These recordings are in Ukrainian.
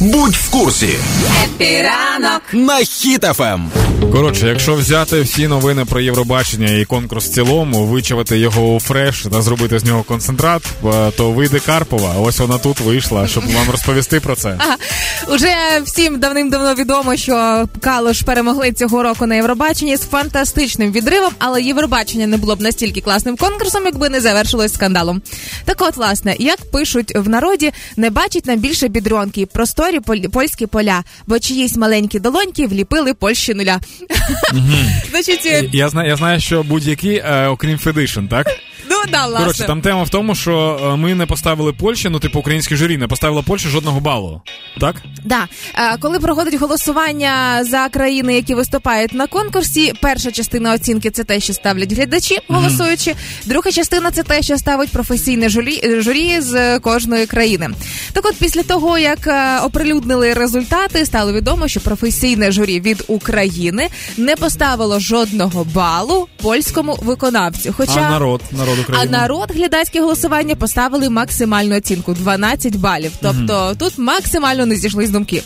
Будь в курсі. Happy ранок на Хіт FM. Коротше, якщо взяти всі новини про Євробачення і конкурс в цілому, вичавити його у фреш та зробити з нього концентрат, е, то вийде Карпова. Ось вона тут вийшла, щоб вам розповісти про це. Ага. Уже всім давним-давно відомо, що Калуш перемогли цього року на Євробаченні з фантастичним відривом, але Євробачення не було б настільки класним конкурсом, якби не завершилось скандалом. Так от, власне, як пишуть в народі, не бачить нам більше бідрюнки, просторі поль- польські поля, бо чиїсь маленькі долоньки вліпили Польщі нуля. Значить, е, Я знаю, я знаю, що будь-які, е, окрім Федишн, так? ну да, Коротше, там тема в тому, що е, ми не поставили Польщі, ну типу українське журі не поставило Польщі жодного балу. Так? Да, Е, коли проходить голосування за країни, які виступають на конкурсі, перша частина оцінки це те, що ставлять глядачі, голосуючи. Друга частина це те, що ставить професійне журі, е, журі з кожної країни. Так, от після того як е, оприлюднили результати, стало відомо, що професійне журі від України не поставило жодного балу польському виконавцю. Хоча А народ, народ а народ глядацьке голосування поставили максимальну оцінку 12 балів. Тобто тут максимально не зійшли з думки.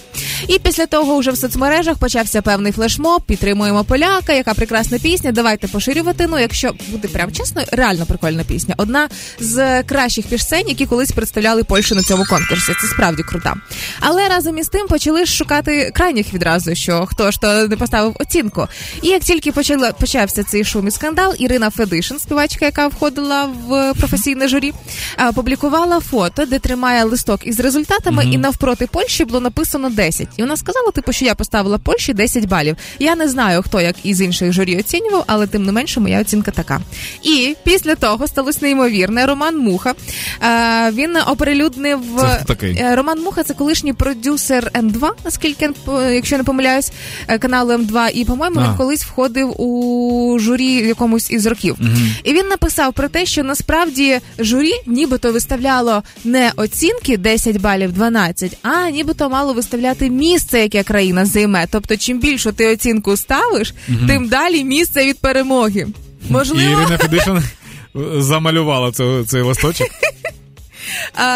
І після того вже в соцмережах почався певний флешмоб. Підтримуємо поляка, яка прекрасна пісня. Давайте поширювати. Ну, якщо буде прям чесно, реально прикольна пісня. Одна з кращих пісень, які колись представляли Польщу на цьому конкурсі. Це справді крута. Але разом із тим почали шукати крайніх відразу, що хто ж то не поставив оцінку. І як тільки почала почався цей шум і скандал, Ірина Федишин, співачка, яка входила в професійне журі, а, опублікувала фото, де тримає листок із результатами, і навпроти Польщі було написано 10. І вона сказала, типу, що я поставила Польщі 10 балів. Я не знаю, хто як із інших журі оцінював, але тим не менше моя оцінка така. І після того сталося неймовірне. Роман Муха. а, він оприлюднив Це? Е, Роман Муха це колишній продюсер М2, наскільки якщо не помиляюсь, е, каналу М2. І по-моєму А. він колись входив у журі якомусь із років. І він написав про те, що насправді журі нібито виставляло не оцінки 10 балів 12, а нібито мало виставляти місце, яке країна займе. Тобто, чим більшу ти оцінку ставиш, тим далі місце від перемоги. Можливо, Ірина Федишин замалювала цей, цей листочок.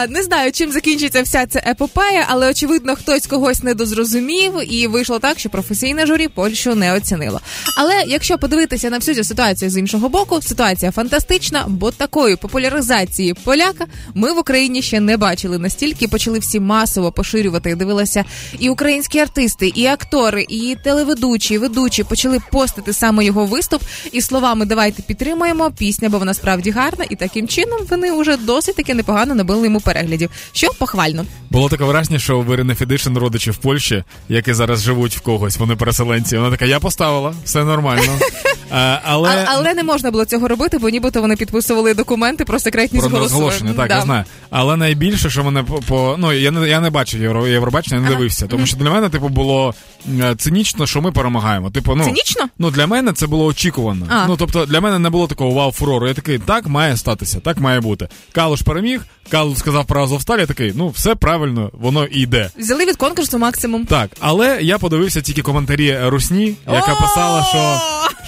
Не знаю, чим закінчиться вся ця епопея, але очевидно, хтось когось не дозрозумів, і вийшло так, що професійне журі Польщу не оцінило. Але якщо подивитися на всю цю ситуацію з іншого боку, ситуація фантастична, бо такої популяризації поляка ми в Україні ще не бачили. Настільки почали всі масово поширювати. Дивилася і українські артисти, і актори, і телеведучі, і ведучі почали постити саме його виступ і словами Давайте підтримаємо пісня, бо вона справді гарна, і таким чином вони вже досить таки непогано набили йому переглядів. Що похвально. Було таке враження, що у Ірини Федишин родичі в Польщі, які зараз живуть в когось, вони переселенці. Вона така, я поставила, все нормально. Е, Але, А, але не можна було цього робити, бо нібито вони підписували документи про секретність про розголошення, так, Да. я знаю. Але найбільше, що мене по, ну я не я не бачив Євро, Євробачення, я не дивився. Тому що для мене, типу, було е, цинічно, що ми перемагаємо. Типу, ну Цинічно? Ну для мене це було очікувано. А. Ну тобто для мене не було такого вау фурору. Я такий, так має статися, так має бути. Калуш переміг, Калуш сказав про Азовсталь, я такий, ну все правильно, воно і йде. Взяли від конкурсу максимум. Так, але я подивився тільки коментарі Русні, яка писала, що,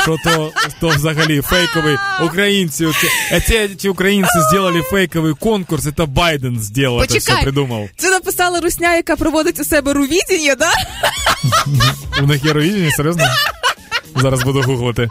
що то, то взагалі фейковий українці. Ці, ці, ці українці зробили фейковий конкурс, це Байден зробив, це все придумав. Це написала Русня, яка проводить у себе рувідіння, да? У них є рувідіння, серйозно? Зараз буду гуглити.